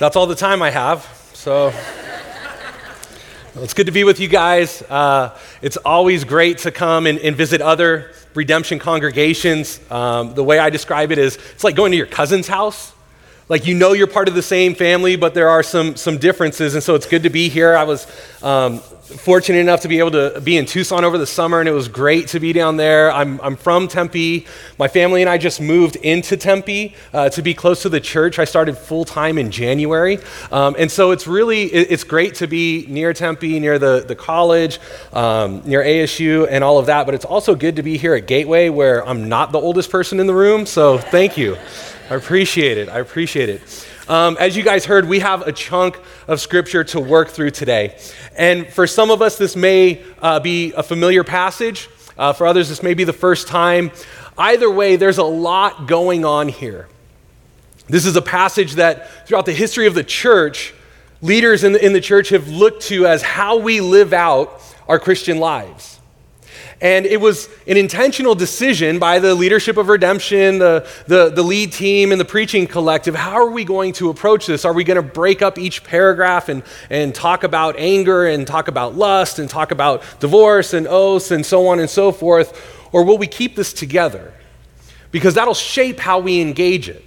That's all the time I have. So it's good to be with you guys. Uh, it's always great to come and, and visit other redemption congregations. Um, the way I describe it is it's like going to your cousin's house. Like you know you're part of the same family, but there are some, some differences. And so it's good to be here. I was um, fortunate enough to be able to be in Tucson over the summer, and it was great to be down there. I'm, I'm from Tempe. My family and I just moved into Tempe uh, to be close to the church. I started full time in January. Um, and so it's really, it, it's great to be near Tempe, near the, the college, um, near ASU, and all of that. But it's also good to be here at Gateway where I'm not the oldest person in the room. So thank you. I appreciate it. I appreciate it. Um, as you guys heard, we have a chunk of scripture to work through today. And for some of us, this may uh, be a familiar passage. Uh, for others, this may be the first time. Either way, there's a lot going on here. This is a passage that throughout the history of the church, leaders in the, in the church have looked to as how we live out our Christian lives. And it was an intentional decision by the leadership of Redemption, the, the, the, lead team, and the preaching collective. How are we going to approach this? Are we going to break up each paragraph and, and talk about anger and talk about lust and talk about divorce and oaths and so on and so forth? Or will we keep this together? Because that'll shape how we engage it.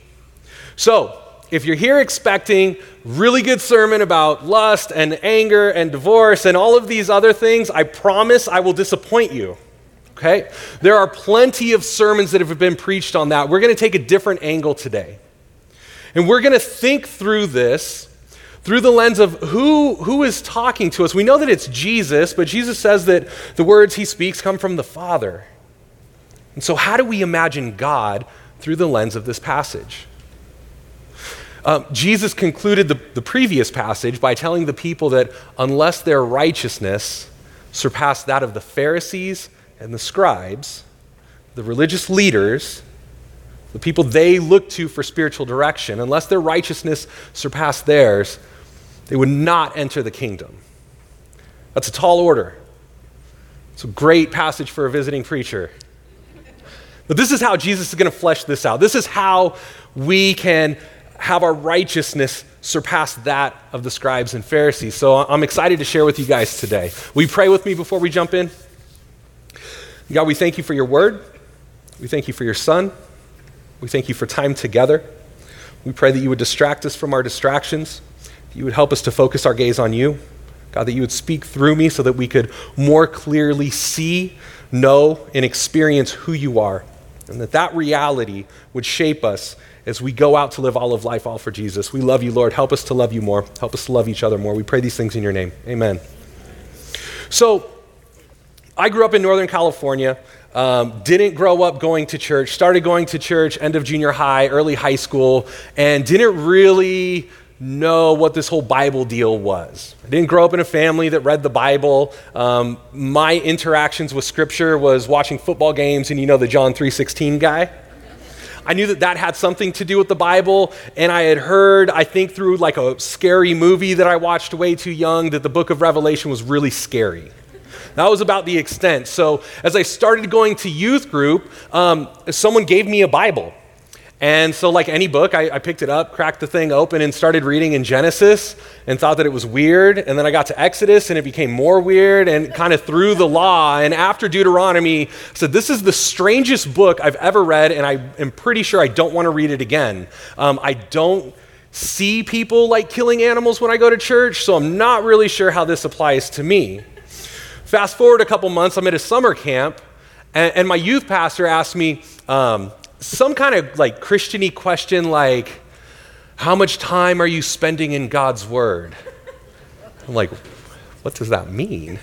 So, if you're here expecting really good sermon about lust and anger and divorce and all of these other things, I promise I will disappoint you. Okay? There are plenty of sermons that have been preached on that. We're going to take a different angle today. And we're going to think through this through the lens of who, who is talking to us. We know that it's Jesus, but Jesus says that the words he speaks come from the Father. And so, how do we imagine God through the lens of this passage? Um, Jesus concluded the, the previous passage by telling the people that unless their righteousness surpassed that of the Pharisees and the scribes, the religious leaders, the people they looked to for spiritual direction, unless their righteousness surpassed theirs, they would not enter the kingdom. That's a tall order. It's a great passage for a visiting preacher. But this is how Jesus is going to flesh this out. This is how we can have our righteousness surpass that of the scribes and Pharisees. So I'm excited to share with you guys today. Will you pray with me before we jump in? God, we thank you for your word. We thank you for your son. We thank you for time together. We pray that you would distract us from our distractions, that you would help us to focus our gaze on you. God, that you would speak through me so that we could more clearly see, know, and experience who you are. And that that reality would shape us as we go out to live all of life all for Jesus. We love you, Lord. Help us to love you more. Help us to love each other more. We pray these things in your name. Amen. So, I grew up in Northern California. Um, didn't grow up going to church, started going to church end of junior high, early high school, and didn't really know what this whole Bible deal was. I didn't grow up in a family that read the Bible. Um, my interactions with Scripture was watching football games, and you know the John 3:16 guy. I knew that that had something to do with the Bible, and I had heard, I think through like a scary movie that I watched way too young, that the book of Revelation was really scary. That was about the extent. So as I started going to youth group, um, someone gave me a Bible. And so, like any book, I, I, picked it up, cracked the thing open, and started reading in Genesis and thought that it was weird. And then I got to Exodus and it became more weird and kind of through the law. And after Deuteronomy, I said, This is the strangest book I've ever read, and I am pretty sure I don't want to read it again. Um, I don't see people like killing animals when I go to church, so I'm not really sure how this applies to me. Fast forward a couple months, I'm at a summer camp, and, and my youth pastor asked me um, some kind of like Christiany question like, How much time are you spending in God's Word? I'm like, What does that mean?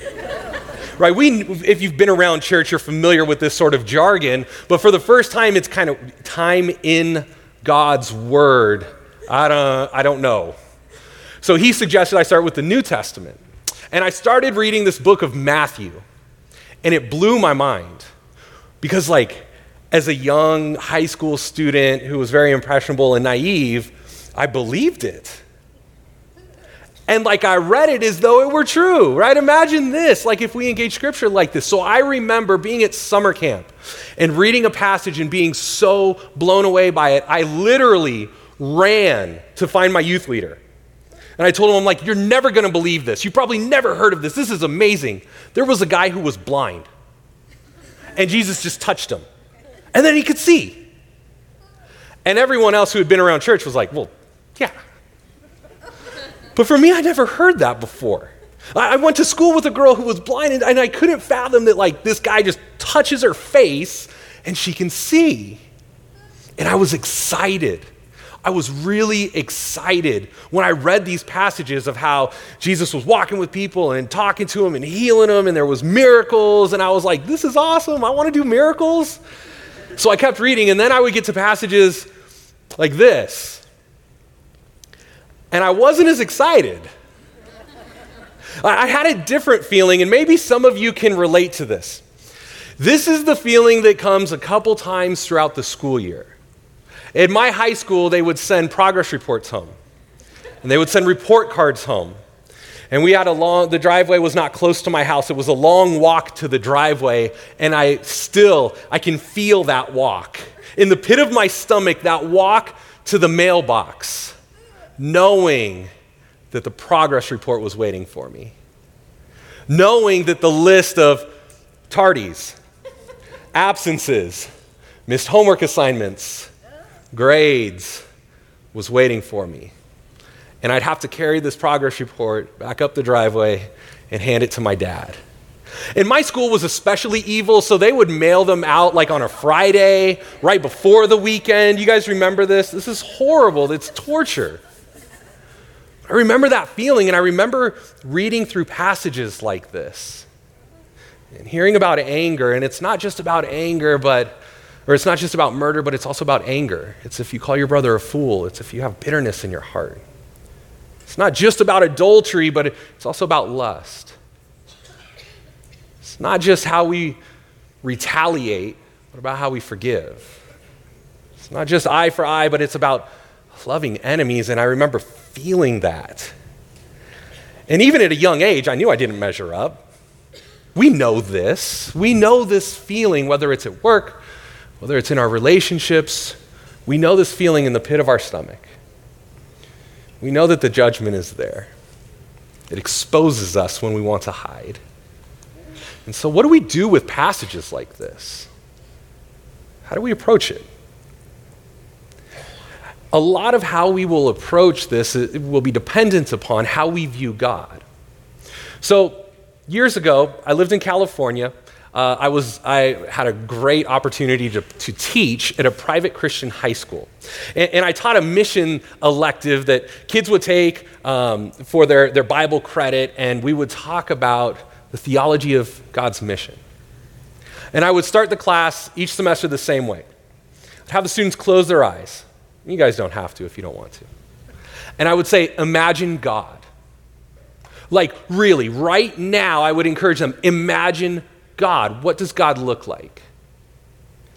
right? We, if you've been around church, you're familiar with this sort of jargon, but for the first time, it's kind of time in God's Word. I don't, I don't know. So he suggested I start with the New Testament. And I started reading this book of Matthew, and it blew my mind. Because, like, as a young high school student who was very impressionable and naive, I believed it. And like I read it as though it were true, right? Imagine this, like if we engage scripture like this. So I remember being at summer camp and reading a passage and being so blown away by it. I literally ran to find my youth leader. And I told him, I'm like, you're never going to believe this. You probably never heard of this. This is amazing. There was a guy who was blind, and Jesus just touched him. And then he could see. And everyone else who had been around church was like, well, yeah. But for me, I never heard that before. I went to school with a girl who was blind, and I couldn't fathom that, like, this guy just touches her face and she can see. And I was excited. I was really excited when I read these passages of how Jesus was walking with people and talking to them and healing them, and there was miracles. And I was like, this is awesome. I want to do miracles. So I kept reading, and then I would get to passages like this. And I wasn't as excited. I had a different feeling, and maybe some of you can relate to this. This is the feeling that comes a couple times throughout the school year. In my high school, they would send progress reports home, and they would send report cards home. And we had a long, the driveway was not close to my house. It was a long walk to the driveway, and I still, I can feel that walk. In the pit of my stomach, that walk to the mailbox, knowing that the progress report was waiting for me. Knowing that the list of tardies, absences, missed homework assignments, grades was waiting for me. And I'd have to carry this progress report back up the driveway and hand it to my dad. And my school was especially evil, so they would mail them out like on a Friday, right before the weekend. You guys remember this? This is horrible. It's torture. I remember that feeling, and I remember reading through passages like this and hearing about anger. And it's not just about anger, but or it's not just about murder, but it's also about anger. It's if you call your brother a fool, it's if you have bitterness in your heart. It's not just about adultery, but it's also about lust. It's not just how we retaliate, but about how we forgive. It's not just eye for eye, but it's about loving enemies. And I remember feeling that. And even at a young age, I knew I didn't measure up. We know this. We know this feeling, whether it's at work, whether it's in our relationships, we know this feeling in the pit of our stomach. We know that the judgment is there. It exposes us when we want to hide. And so, what do we do with passages like this? How do we approach it? A lot of how we will approach this will be dependent upon how we view God. So, years ago, I lived in California uh, I, was, I had a great opportunity to, to teach at a private Christian high school. And, and I taught a mission elective that kids would take um, for their, their Bible credit, and we would talk about the theology of God's mission. And I would start the class each semester the same way. I'd have the students close their eyes. You guys don't have to if you don't want to. And I would say, Imagine God. Like, really, right now, I would encourage them, imagine God, what does God look like?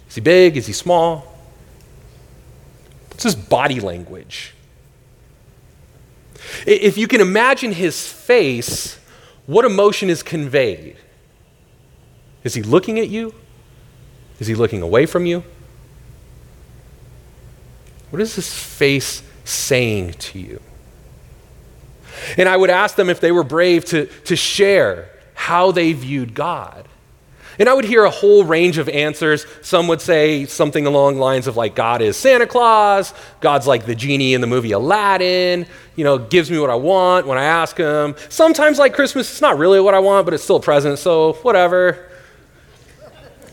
Is he big? Is he small? What's his body language? If you can imagine his face, what emotion is conveyed? Is he looking at you? Is he looking away from you? What is his face saying to you? And I would ask them if they were brave to, to share how they viewed God. And I would hear a whole range of answers. Some would say something along lines of, like, God is Santa Claus, God's like the genie in the movie Aladdin, you know, gives me what I want when I ask him. Sometimes, like Christmas, it's not really what I want, but it's still a present, so whatever.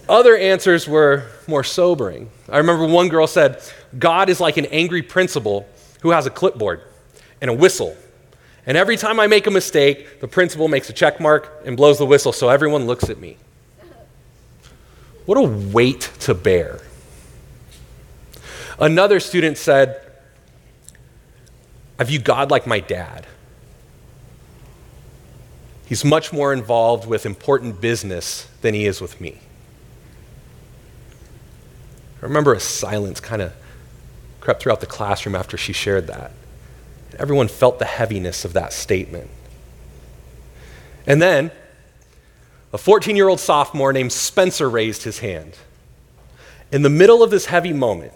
Other answers were more sobering. I remember one girl said, God is like an angry principal who has a clipboard and a whistle. And every time I make a mistake, the principal makes a check mark and blows the whistle so everyone looks at me. What a weight to bear. Another student said, I view God like my dad. He's much more involved with important business than he is with me. I remember a silence kind of crept throughout the classroom after she shared that. Everyone felt the heaviness of that statement. And then a 14 year old sophomore named Spencer raised his hand. In the middle of this heavy moment,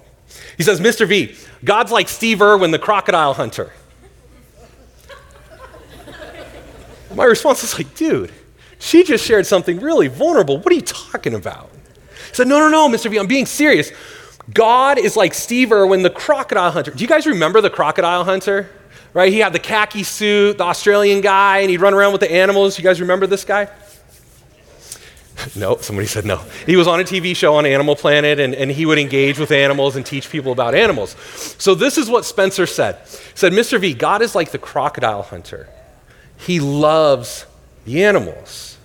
He says, Mr. V, God's like Steve Irwin, the crocodile hunter. My response is like, dude, she just shared something really vulnerable. What are you talking about? He said, no, no, no, Mr. V, I'm being serious. God is like Steve Irwin, the crocodile hunter. Do you guys remember the crocodile hunter? Right? He had the khaki suit, the Australian guy, and he'd run around with the animals. You guys remember this guy? no, somebody said no. He was on a TV show on Animal Planet, and, and he would engage with animals and teach people about animals. So this is what Spencer said. He said, Mr. V, God is like the crocodile hunter. He loves the animals.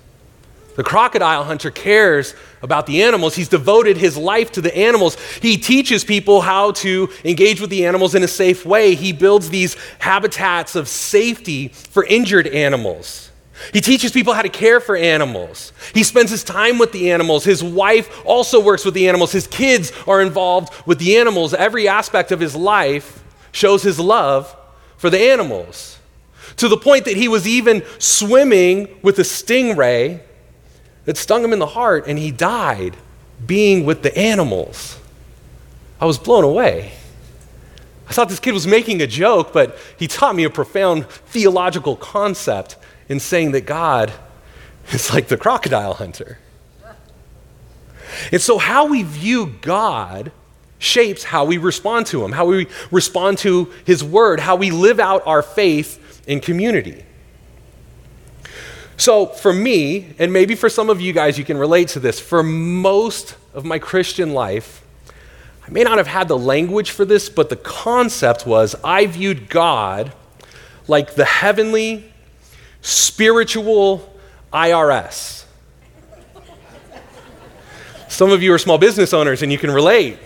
The crocodile hunter cares about the animals. He's devoted his life to the animals. He teaches people how to engage with the animals in a safe way. He builds these habitats of safety for injured animals. He teaches people how to care for animals. He spends his time with the animals. His wife also works with the animals. His kids are involved with the animals. Every aspect of his life shows his love for the animals to the point that he was even swimming with a stingray that stung him in the heart and he died being with the animals. I was blown away. I thought this kid was making a joke, but he taught me a profound theological concept in saying that God is like the crocodile hunter. And so, how we view God shapes how we respond to Him, how we respond to His Word, how we live out our faith in community. So, for me, and maybe for some of you guys, you can relate to this, for most of my Christian life, I may not have had the language for this, but the concept was I viewed God like the heavenly, spiritual IRS. Some of you are small business owners and you can relate.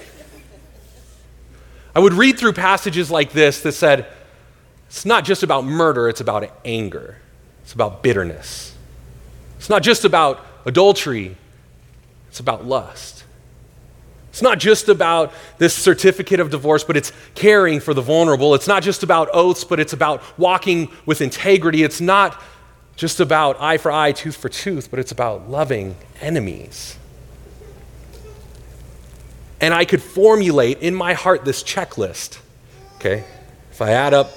I would read through passages like this that said, it's not just about murder, it's about anger. It's about bitterness. It's not just about adultery, it's about lust. It's not just about this certificate of divorce, but it's caring for the vulnerable. It's not just about oaths, but it's about walking with integrity. It's not just about eye for eye, tooth for tooth, but it's about loving enemies. And I could formulate in my heart this checklist. Okay? If I add up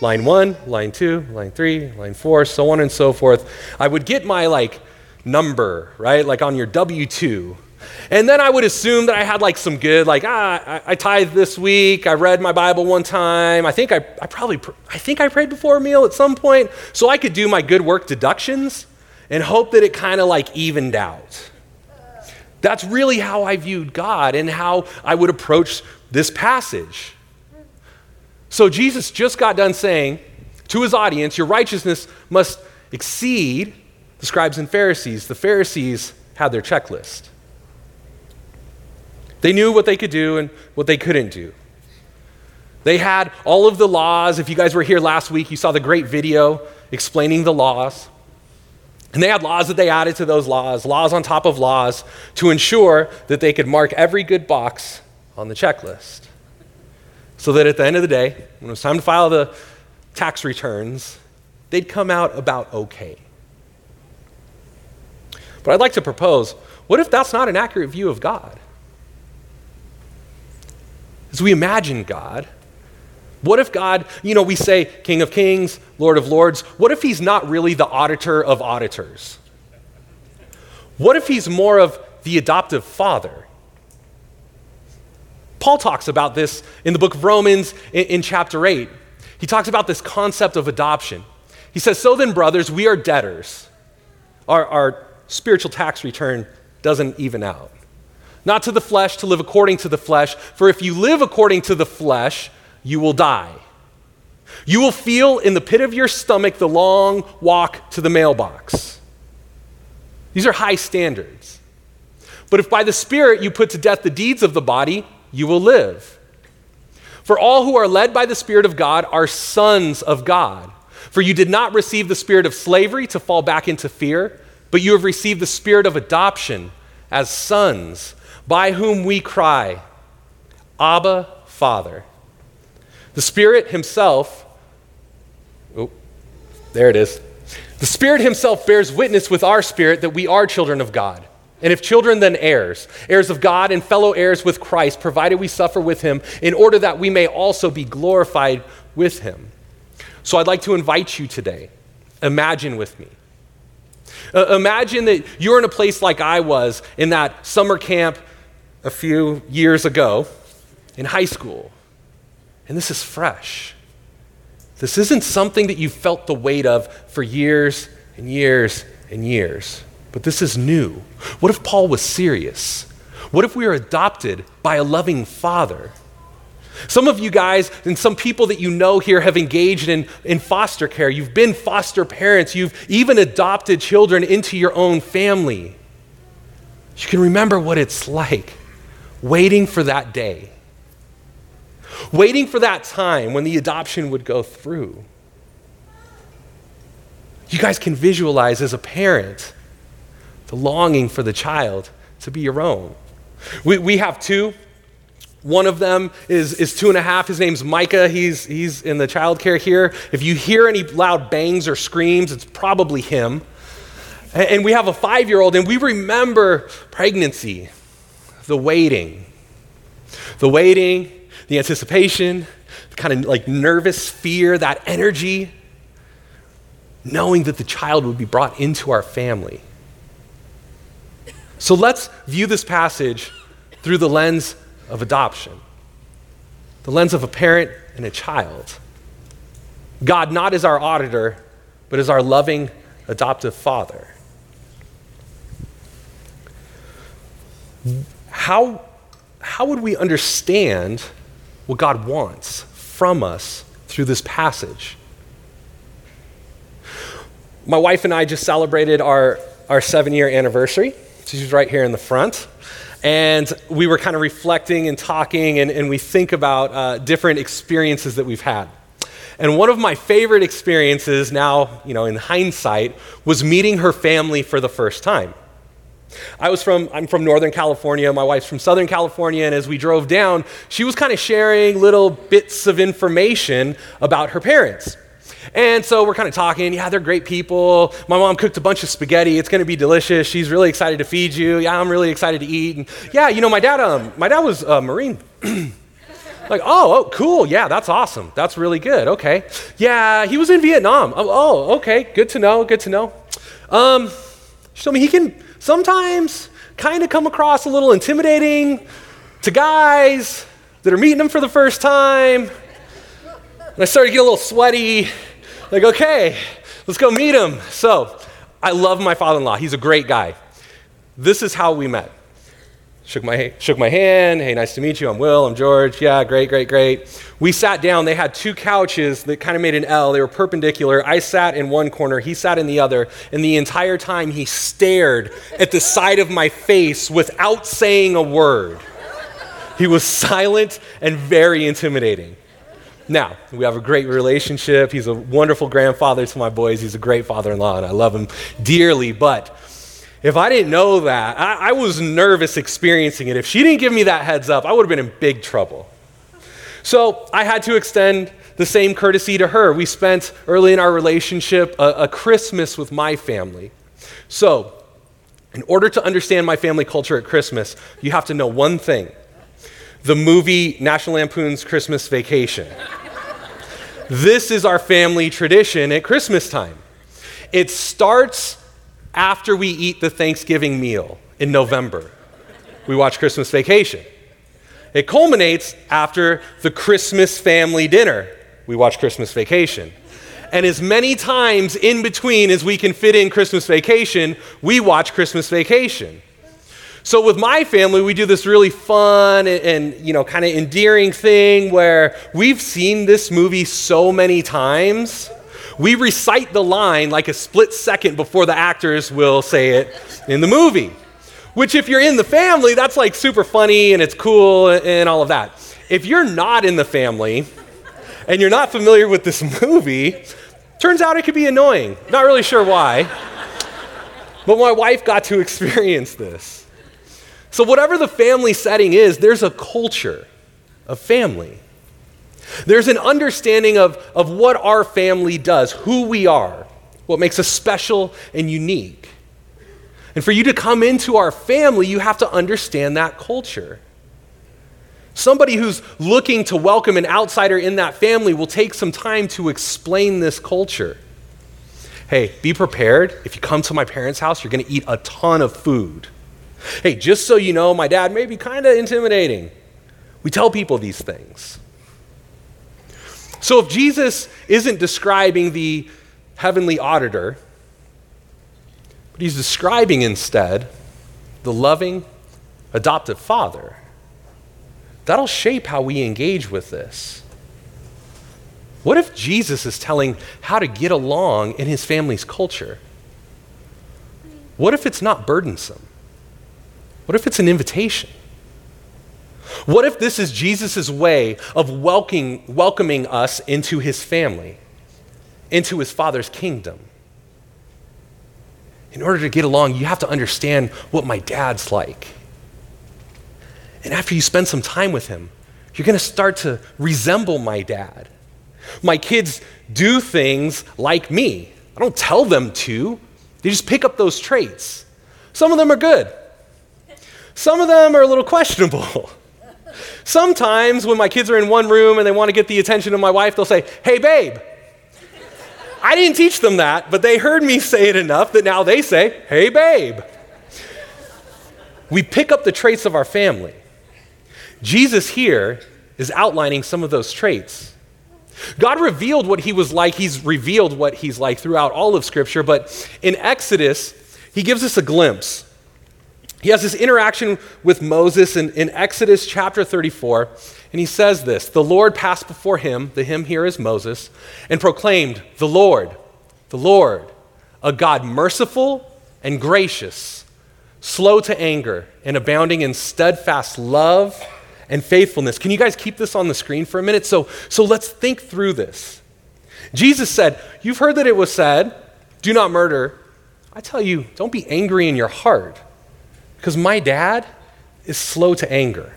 line one, line two, line three, line four, so on and so forth. I would get my like number, right? Like on your W 2. And then I would assume that I had like some good, like, ah, I, I tithed this week. I read my Bible one time. I think I, I probably, I think I prayed before a meal at some point. So I could do my good work deductions and hope that it kind of like evened out. That's really how I viewed God and how I would approach this passage. So Jesus just got done saying to his audience, Your righteousness must exceed the scribes and Pharisees. The Pharisees had their checklist. They knew what they could do and what they couldn't do. They had all of the laws. If you guys were here last week, you saw the great video explaining the laws. And they had laws that they added to those laws, laws on top of laws, to ensure that they could mark every good box on the checklist so that at the end of the day, when it was time to file the tax returns, they'd come out about okay. But I'd like to propose what if that's not an accurate view of God? As we imagine God, what if God, you know, we say King of Kings, Lord of Lords, what if he's not really the auditor of auditors? What if he's more of the adoptive father? Paul talks about this in the book of Romans in, in, chapter 8. He talks about this concept of adoption. He says, So then, brothers, we are debtors. Our, our spiritual tax return doesn't even out. Not to the flesh, to live according to the flesh, for if you live according to the flesh, you will die. You will feel in the pit of your stomach the long walk to the mailbox. These are high standards. But if by the Spirit you put to death the deeds of the body, you will live. For all who are led by the Spirit of God are sons of God. For you did not receive the spirit of slavery to fall back into fear, but you have received the spirit of adoption as sons, by whom we cry, Abba, Father. The Spirit Himself, oh, there it is. The Spirit Himself bears witness with our spirit that we are children of God. And if children, then heirs, heirs of God and fellow heirs with Christ, provided we suffer with him, in order that we may also be glorified with him. So I'd like to invite you today. Imagine with me. Uh, imagine that you're in a place like I was in that summer camp a few years ago in high school. And this is fresh. This isn't something that you've felt the weight of for years and years and years. But this is new. What if Paul was serious? What if we are adopted by a loving father? Some of you guys and some people that you know here have engaged in, in foster care. You've been foster parents. You've even adopted children into your own family. You can remember what it's like waiting for that day, waiting for that time when the adoption would go through. You guys can visualize as a parent the longing for the child to be your own. We, we have two. One of them is, is two and a half. His name's Micah. He's, he's in the child care here. If you hear any loud bangs or screams, it's probably him. And, and we have a five year old, and we remember pregnancy, the waiting, the waiting, the anticipation, the kind of like nervous fear, that energy, knowing that the child would be brought into our family. So let's view this passage through the lens of adoption, the lens of a parent and a child. God not as our auditor, but as our loving adoptive father. How, how would we understand what God wants from us through this passage? My wife and I just celebrated our, our seven year anniversary. She's right here in the front. And we were kind of reflecting and talking, and, and we think about uh, different experiences that we've had. And one of my favorite experiences now, you know, in hindsight, was meeting her family for the first time. I was from, I'm from Northern California, my wife's from Southern California, and as we drove down, she was kind of sharing little bits of information about her parents. And so we're kind of talking. Yeah, they're great people. My mom cooked a bunch of spaghetti. It's going to be delicious. She's really excited to feed you. Yeah, I'm really excited to eat. And yeah, you know, my dad, um, my dad was a Marine. like, oh, oh, cool. Yeah, that's awesome. That's really good. Okay. Yeah, he was in Vietnam. Oh, oh okay. Good to know. Good to know. Um, she told me he can sometimes kind of come across a little intimidating to guys that are meeting him for the first time. And I started to get a little sweaty. Like, okay, let's go meet him. So I love my father in law. He's a great guy. This is how we met. Shook my, shook my hand. Hey, nice to meet you. I'm Will. I'm George. Yeah, great, great, great. We sat down. They had two couches that kind of made an L. They were perpendicular. I sat in one corner. He sat in the other. And the entire time, he stared at the side of my face without saying a word. He was silent and very intimidating. Now, we have a great relationship. He's a wonderful grandfather to my boys. He's a great father in law, and I love him dearly. But if I didn't know that, I, I, was nervous experiencing it. If she didn't give me that heads up, I would have been in big trouble. So I had to extend the same courtesy to her. We spent early in our relationship a, a Christmas with my family. So, in order to understand my family culture at Christmas, you have to know one thing the movie National Lampoon's Christmas Vacation. this is our family tradition at Christmas time. It starts after we eat the Thanksgiving meal in November. We watch Christmas Vacation. It culminates after the Christmas family dinner. We watch Christmas Vacation. And as many times in between as we can fit in Christmas Vacation, we watch Christmas Vacation. So with my family, we do this really fun and, and you know kind of endearing thing where we've seen this movie so many times. We recite the line like a split second before the actors will say it in the movie. Which, if you're in the family, that's like super funny and it's cool and all of that. If you're not in the family and you're not familiar with this movie, turns out it could be annoying. Not really sure why. But my wife got to experience this. So, whatever the family setting is, there's a culture of family. There's an understanding of, of what our family does, who we are, what makes us special and unique. And for you to come into our family, you have to understand that culture. Somebody who's looking to welcome an outsider in that family will take some time to explain this culture. Hey, be prepared. If you come to my parents' house, you're going to eat a ton of food. Hey, just so you know, my dad may be kind of intimidating. We tell people these things. So if Jesus isn't describing the heavenly auditor, but he's describing instead the loving adoptive father, that'll shape how we engage with this. What if Jesus is telling how to get along in his family's culture? What if it's not burdensome? What if it's an invitation? What if this is Jesus' way of welcoming, welcoming us into his family, into his father's kingdom? In order to get along, you have to understand what my dad's like. And after you spend some time with him, you're going to start to resemble my dad. My kids do things like me. I don't tell them to, they just pick up those traits. Some of them are good, some of them are a little questionable. Sometimes when my kids are in one room and they want to get the attention of my wife, they'll say, Hey, babe. I didn't teach them that, but they heard me say it enough that now they say, Hey, babe. We pick up the traits of our family. Jesus here is outlining some of those traits. God revealed what he was like. He's revealed what he's like throughout all of Scripture, but in Exodus, he gives us a glimpse. He has this interaction with Moses in, in Exodus chapter 34, and he says this The Lord passed before him, the him here is Moses, and proclaimed, The Lord, the Lord, a God merciful and gracious, slow to anger, and abounding in steadfast love and faithfulness. Can you guys keep this on the screen for a minute? So, so let's think through this. Jesus said, You've heard that it was said, do not murder. I tell you, don't be angry in your heart, because my dad is slow to anger.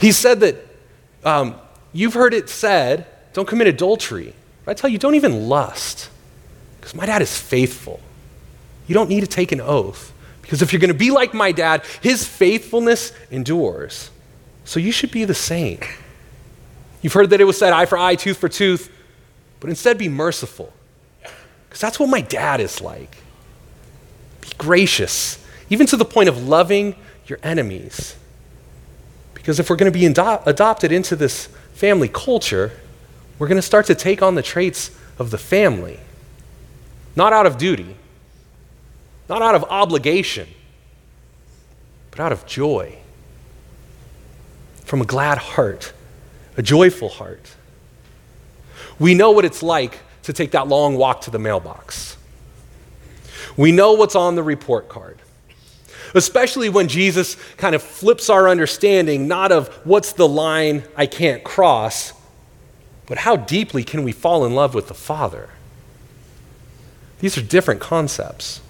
He said that um, you've heard it said, don't commit adultery. But I tell you, don't even lust, because my dad is faithful. You don't need to take an oath. Because if you're going to be like my dad, his faithfulness endures. So you should be the same. You've heard that it was said eye for eye, tooth for tooth, but instead be merciful. Because that's what my dad is like. Gracious, even to the point of loving your enemies. Because if we're going to be ado- adopted into this family culture, we're going to start to take on the traits of the family, not out of duty not out of obligation, but out of joy. From a glad heart, a joyful heart. We know what it's like to take that long walk to the mailbox. We know what's on the report card. Especially when Jesus kind of flips our understanding, not of what's the line I can't cross, but how deeply can we fall in love with the Father? These are different concepts.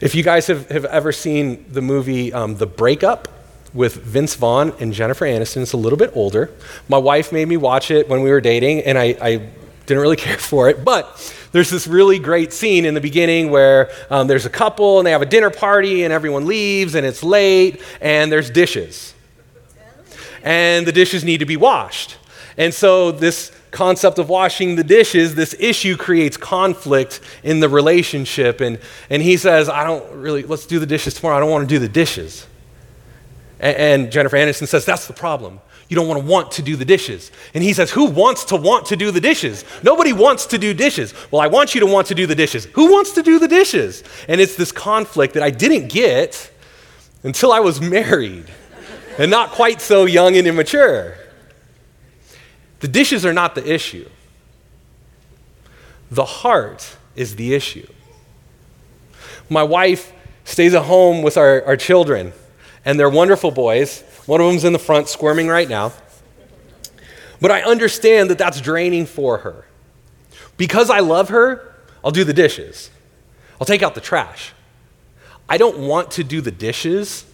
If you guys have, have ever seen the movie um, The Breakup with Vince Vaughn and Jennifer Aniston, it's a little bit older. My wife made me watch it when we were dating, and I, I didn't really care for it. But there's this really great scene in the beginning where um, there's a couple and they have a dinner party, and everyone leaves, and it's late, and there's dishes. And the dishes need to be washed. And so this concept of washing the dishes, this issue creates conflict in the relationship. And, and he says, I don't really, let's do the dishes tomorrow. I don't want to do the dishes. And, and Jennifer Aniston says, That's the problem. You don't want to want to do the dishes. And he says, Who wants to want to do the dishes? Nobody wants to do dishes. Well, I want you to want to do the dishes. Who wants to do the dishes? And it's this conflict that I didn't get until I was married and not quite so young and immature. The dishes are not the issue, the heart is the issue. My wife stays at home with our, our children, and they're wonderful boys. One of them's in the front squirming right now. But I understand that that's draining for her. Because I love her, I'll do the dishes. I'll take out the trash. I don't want to do the dishes.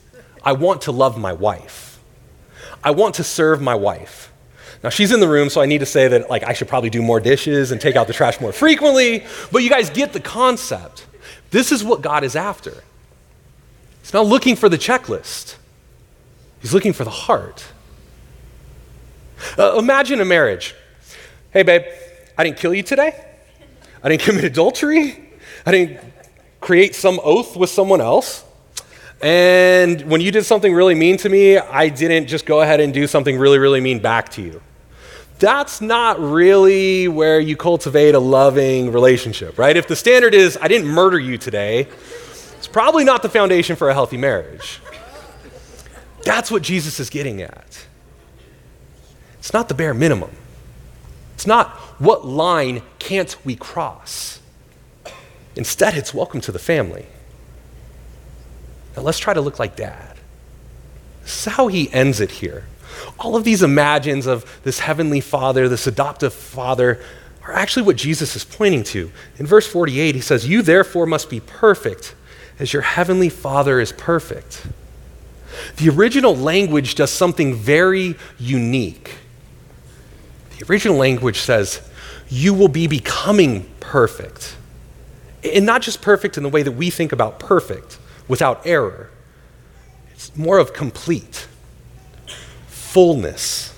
I want to love my wife. I want to serve my wife. Now she's in the room, so I need to say that like I should probably do more dishes and take out the trash more frequently, but you guys get the concept. This is what God is after. He's not looking for the checklist. He's looking for the heart. Uh, imagine a marriage. Hey, babe, I didn't kill you today. I didn't commit adultery. I didn't create some oath with someone else. And when you did something really mean to me, I didn't just go ahead and do something really, really mean back to you. That's not really where you cultivate a loving relationship, right? If the standard is, I didn't murder you today, it's probably not the foundation for a healthy marriage. That's what Jesus is getting at. It's not the bare minimum. It's not what line can't we cross. Instead, it's welcome to the family. Now let's try to look like dad. This is how he ends it here. All of these imagines of this heavenly father, this adoptive father, are actually what Jesus is pointing to. In verse 48, he says, You therefore must be perfect as your heavenly father is perfect. The original language does something very unique. The original language says, You will be becoming perfect. And not just perfect in the way that we think about perfect, without error. It's more of complete, fullness.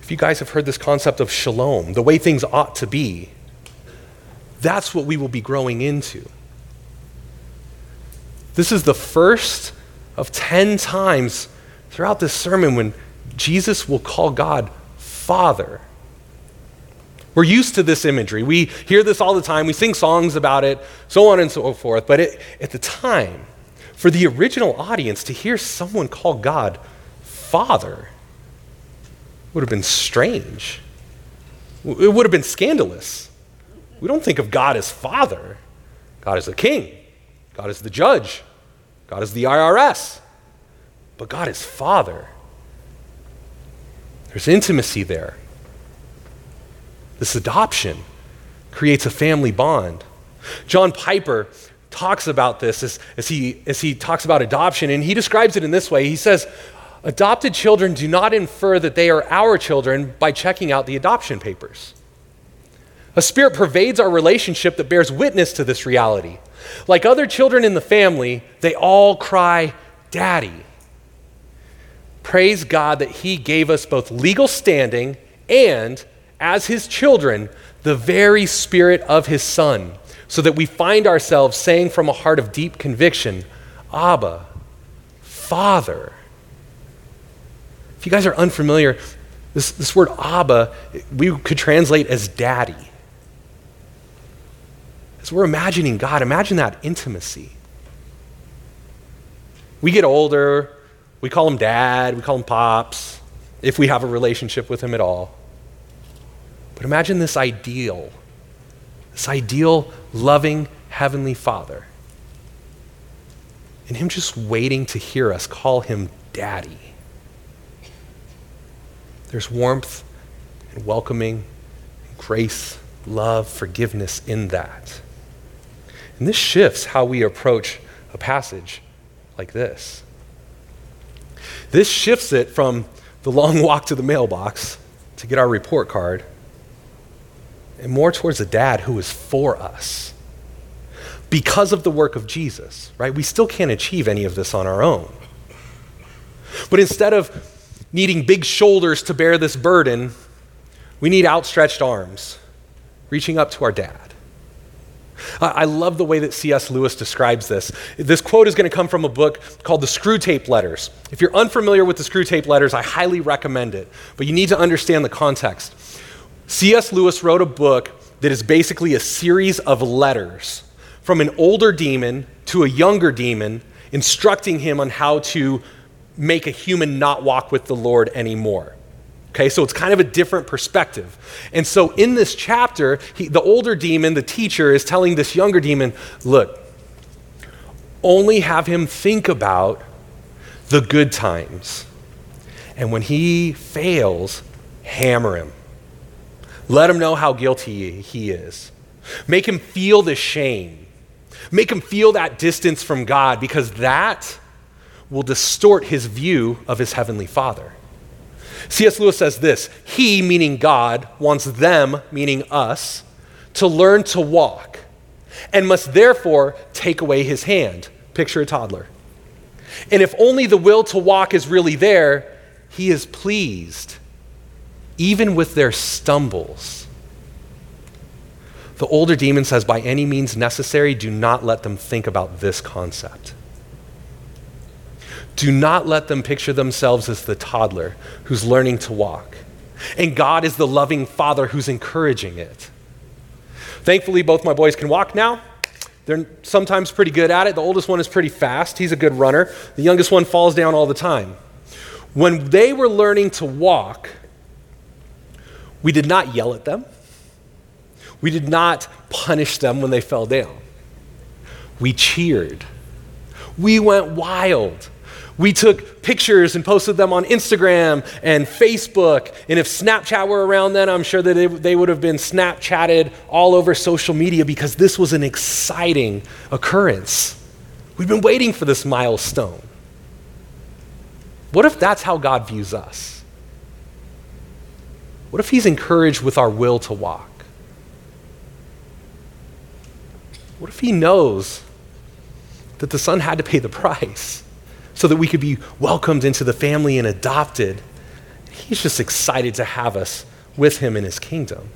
If you guys have heard this concept of shalom, the way things ought to be, that's what we will be growing into. This is the first of 10 times throughout this sermon when Jesus will call God Father. We're used to this imagery. We hear this all the time. We sing songs about it, so on and so forth. But it, at the time, for the original audience to hear someone call God Father would have been strange. It would have been scandalous. We don't think of God as Father. God is the king, God is the judge, God is the IRS. But God is Father. There's intimacy there. This adoption creates a family bond. John Piper talks about this as, as, he, as he talks about adoption, and he describes it in this way. He says, Adopted children do not infer that they are our children by checking out the adoption papers. A spirit pervades our relationship that bears witness to this reality. Like other children in the family, they all cry, Daddy. Praise God that He gave us both legal standing and, as His children, the very Spirit of His Son, so that we find ourselves saying from a heart of deep conviction, Abba, Father. If you guys are unfamiliar, this, this word Abba, we could translate as daddy. As we're imagining God, imagine that intimacy. We get older, we call him dad, we call him pops, if we have a relationship with him at all. But imagine this ideal, this ideal, loving Heavenly Father. And him just waiting to hear us call him daddy. There's warmth and welcoming, and grace, love, forgiveness in that. And this shifts how we approach a passage like this. This shifts it from the long walk to the mailbox to get our report card and more towards a dad who is for us because of the work of Jesus, right? We still can't achieve any of this on our own. But instead of needing big shoulders to bear this burden, we need outstretched arms, reaching up to our dad. I love the way that C.S. Lewis describes this. This quote is going to come from a book called The Screwtape Letters. If you're unfamiliar with the Screwtape Letters, I highly recommend it, but you need to understand the context. C.S. Lewis wrote a book that is basically a series of letters from an older demon to a younger demon, instructing him on how to make a human not walk with the Lord anymore. Okay, so it's kind of a different perspective. And so in this chapter, he, the older demon, the teacher, is telling this younger demon, look, only have him think about the good times. And when he fails, hammer him. Let him know how guilty he is. Make him feel the shame. Make him feel that distance from God because that will distort his view of his heavenly Father. C.S. Lewis says this He, meaning God, wants them, meaning us, to learn to walk and must therefore take away his hand. Picture a toddler. And if only the will to walk is really there, he is pleased, even with their stumbles. The older demon says, by any means necessary, do not let them think about this concept. Do not let them picture themselves as the toddler who's learning to walk. And God is the loving father who's encouraging it. Thankfully, both my boys can walk now. They're sometimes pretty good at it. The oldest one is pretty fast, he's a good runner. The youngest one falls down all the time. When they were learning to walk, we did not yell at them. We did not punish them when they fell down. We cheered. We went wild. We took pictures and posted them on Instagram and Facebook. And if Snapchat were around then, I'm sure that they, would have been Snapchatted all over social media because this was an exciting occurrence. We've been waiting for this milestone. What if that's how God views us? What if He's encouraged with our will to walk? What if He knows that the Son had to pay the price? So that we could be welcomed into the family and adopted. He's just excited to have us with him in his kingdom.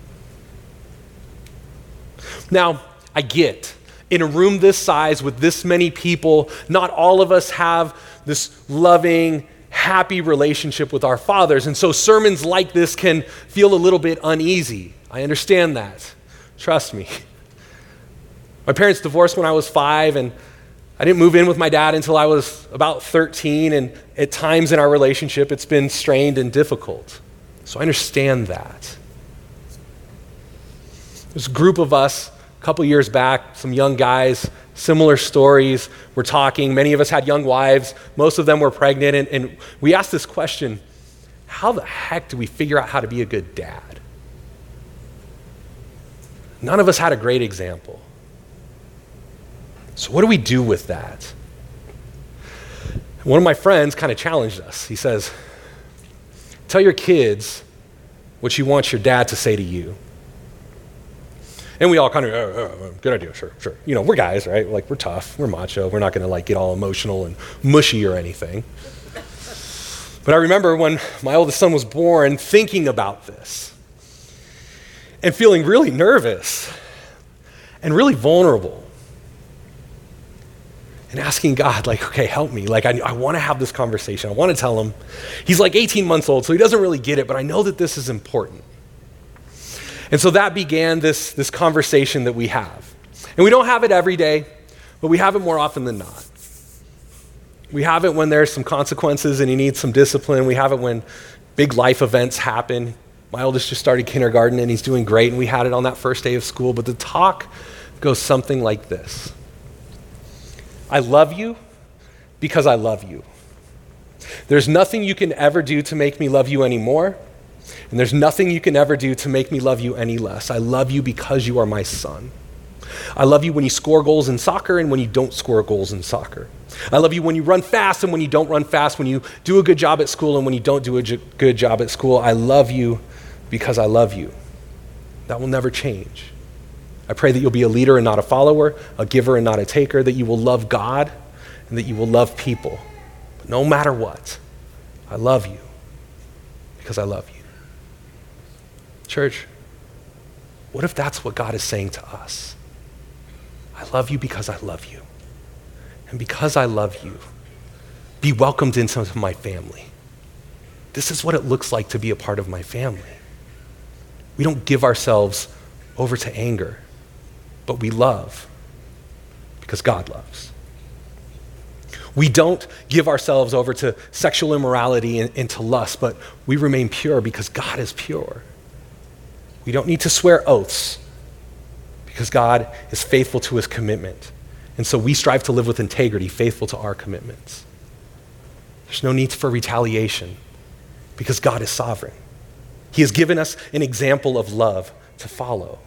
Now, I get in a room this size with this many people, not all of us have this loving, happy relationship with our fathers. And so sermons like this can feel a little bit uneasy. I understand that. Trust me. My parents divorced when I was five, and I didn't move in with my dad until I was about 13, and at times in our relationship, it's been strained and difficult. So I understand that. A group of us a couple years back, some young guys, similar stories. We're talking. Many of us had young wives, most of them were pregnant, and, and we asked this question how the heck do we figure out how to be a good dad? None of us had a great example. So, what do we do with that? One of my friends kind of challenged us. He says, Tell your kids what you want your dad to say to you. And we all kind of, oh, oh, oh, good idea, sure, sure. You know, we're guys, right? Like, we're tough, we're macho, we're not going to like get all emotional and mushy or anything. But I remember when my oldest son was born thinking about this and feeling really nervous and really vulnerable and asking God, like, okay, help me. Like, I, I want to have this conversation. I want to tell him. He's like 18 months old, so he doesn't really get it, but I know that this is important. And so that began this, this conversation that we have. And we don't have it every day, but we have it more often than not. We have it when there's some consequences and he needs some discipline. We have it when big life events happen. My oldest just started kindergarten and he's doing great, and we had it on that first day of school. But the talk goes something like this I love you because I love you. There's nothing you can ever do to make me love you anymore, and there's nothing you can ever do to make me love you any less. I love you because you are my son. I love you when you score goals in soccer and when you don't score goals in soccer. I love you when you run fast and when you don't run fast, when you do a good job at school and when you don't do a good job at school. I love you because I love you. That will never change. I pray that you'll be a leader and not a follower, a giver and not a taker, that you will love God and that you will love people. But no matter what, I love you because I love you. Church, what if that's what God is saying to us? I love you because I love you. And because I love you, be welcomed into my family. This is what it looks like to be a part of my family. We don't give ourselves over to anger but we love because God loves. We don't give ourselves over to sexual immorality and, and, to lust, but we remain pure because God is pure. We don't need to swear oaths because God is faithful to his commitment. And so we strive to live with integrity, faithful to our commitments. There's no need for retaliation because God is sovereign. He has given us an example of love to follow.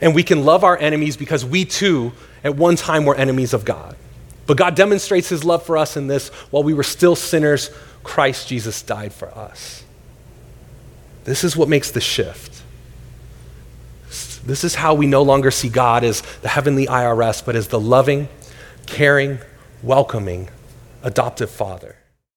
And we can love our enemies because we too, at one time, were enemies of God. But God demonstrates his love for us in this while we were still sinners, Christ Jesus died for us. This is what makes the shift. This is how we no longer see God as the heavenly IRS, but as the loving, caring, welcoming, adoptive Father.